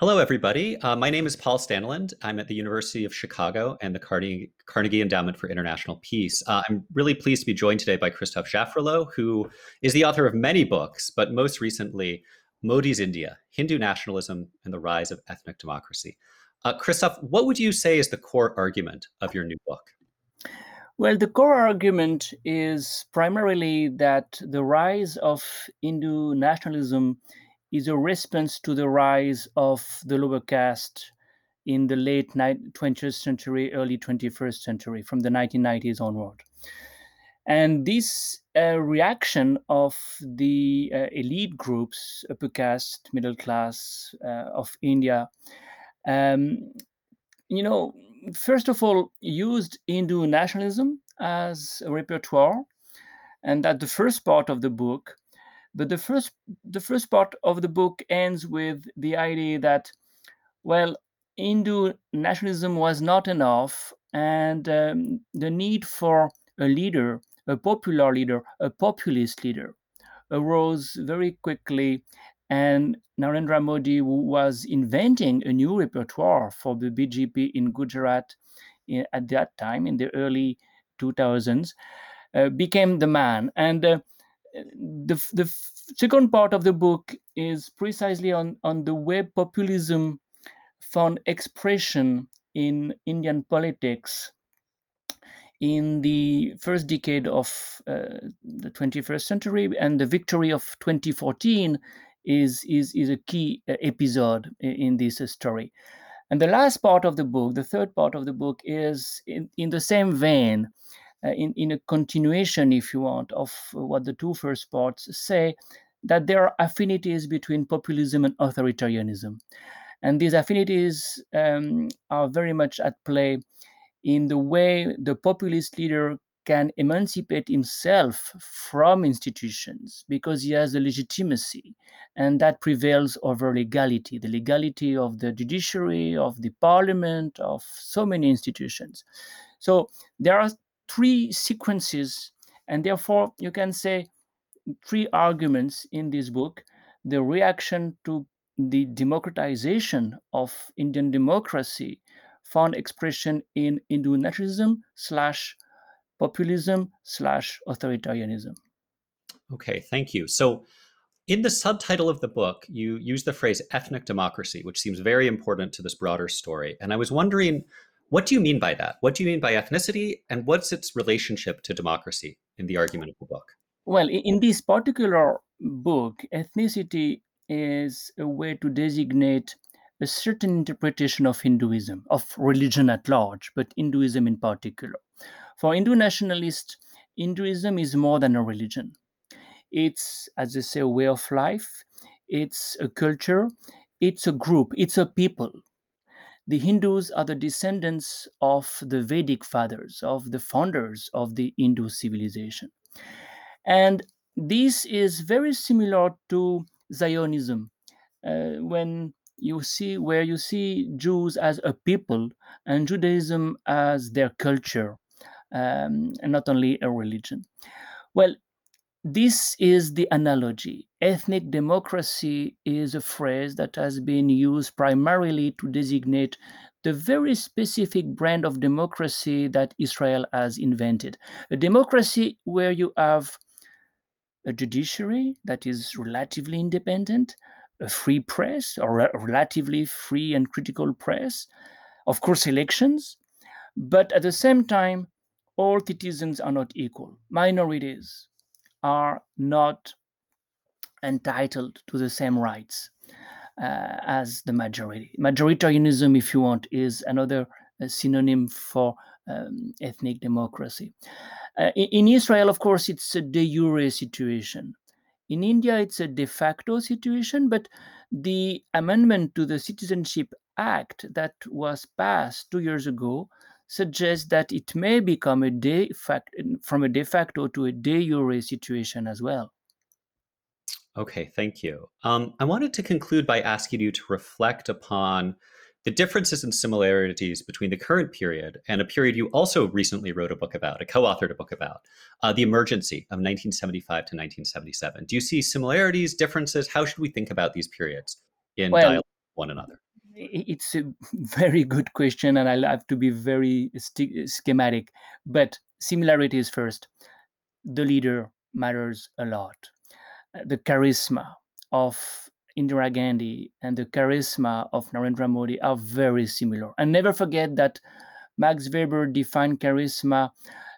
Hello, everybody. Uh, my name is Paul Staniland. I'm at the University of Chicago and the Carnegie, Carnegie Endowment for International Peace. Uh, I'm really pleased to be joined today by Christophe Jaffrelot, who is the author of many books, but most recently, Modi's India Hindu Nationalism and the Rise of Ethnic Democracy. Uh, Christophe, what would you say is the core argument of your new book? Well, the core argument is primarily that the rise of Hindu nationalism is a response to the rise of the lower caste in the late 20th century, early 21st century, from the 1990s onward. And this uh, reaction of the uh, elite groups, upper caste, middle class uh, of India, um, you know, first of all, used Hindu nationalism as a repertoire. And that the first part of the book but the first the first part of the book ends with the idea that, well, Hindu nationalism was not enough, and um, the need for a leader, a popular leader, a populist leader, arose very quickly. And Narendra Modi, was inventing a new repertoire for the BJP in Gujarat in, at that time in the early 2000s, uh, became the man. And uh, the, the second part of the book is precisely on, on the way populism found expression in Indian politics in the first decade of uh, the 21st century, and the victory of 2014 is is is a key uh, episode in this story. And the last part of the book, the third part of the book, is in, in the same vein in, in a continuation, if you want, of what the two first parts say, that there are affinities between populism and authoritarianism. And these affinities um, are very much at play in the way the populist leader can emancipate himself from institutions because he has the legitimacy and that prevails over legality the legality of the judiciary of the parliament of so many institutions so there are three sequences, and therefore you can say three arguments in this book the reaction to the democratization of Indian democracy found expression in Hindu nationalism slash populism slash authoritarianism. Okay, thank you. So, in the subtitle of the book, you use the phrase ethnic democracy, which seems very important to this broader story. And I was wondering what do you mean by that? What do you mean by ethnicity? And what's its relationship to democracy in the argument of the book? Well, in this particular book, ethnicity is a way to designate a certain interpretation of Hinduism, of religion at large, but Hinduism in particular. For Hindu nationalists, Hinduism is more than a religion. It's, as they say, a way of life, it's a culture, it's a group, it's a people the Hindus are the descendants of the Vedic fathers, of the founders of the Hindu civilization. And this is very similar to Zionism. Uh, when you see where you see Jews as a people and Judaism as their culture, um, and not only a religion. Well, this is the analogy. Ethnic democracy is a phrase that has been used primarily to designate the very specific brand of democracy that Israel has invented. A democracy where you have a judiciary that is relatively independent, a free press, or a relatively free and critical press, of course, elections, but at the same time, all citizens are not equal. Minorities, are not entitled to the same rights uh, as the majority. Majoritarianism, if you want, is another uh, synonym for um, ethnic democracy. Uh, in, in, Israel, of course, it's a de jure situation. In India, it's a de facto situation, but the amendment to the Citizenship Act that was passed two years ago suggests that it may become a de facto from a de facto to a de jure situation as well. Okay, thank you. Um, I wanted to conclude by asking you to reflect upon the differences and similarities between the current period and a period you also recently wrote a book about, a co-authored a book about, uh, the emergency of 1975 to 1977. Do you see similarities, differences? How should we think about these periods in well, dialogue with one another? it's a very good question, and I'll have to be very st- schematic. But similarities first. The leader matters a lot. The charisma of Indira Gandhi and the charisma of Narendra Modi are very similar. And never forget that Max Weber defined charisma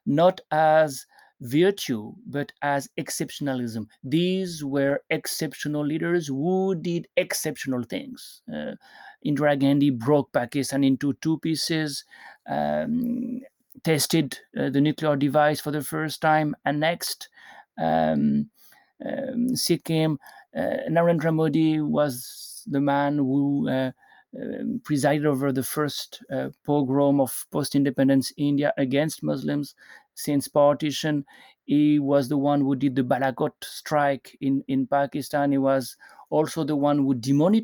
not as virtue, but as exceptionalism. These were exceptional leaders who did exceptional things. Uh, Indira Gandhi broke Pakistan into two pieces, um, tested uh, the nuclear device for the first time, annexed um, um, Sikkim. Uh, Narendra Modi was the man who uh, um, presided over the first uh, pogrom of post independence India against Muslims since partition. He was the one who did the Balakot strike in, in Pakistan. He was also the one who demonetized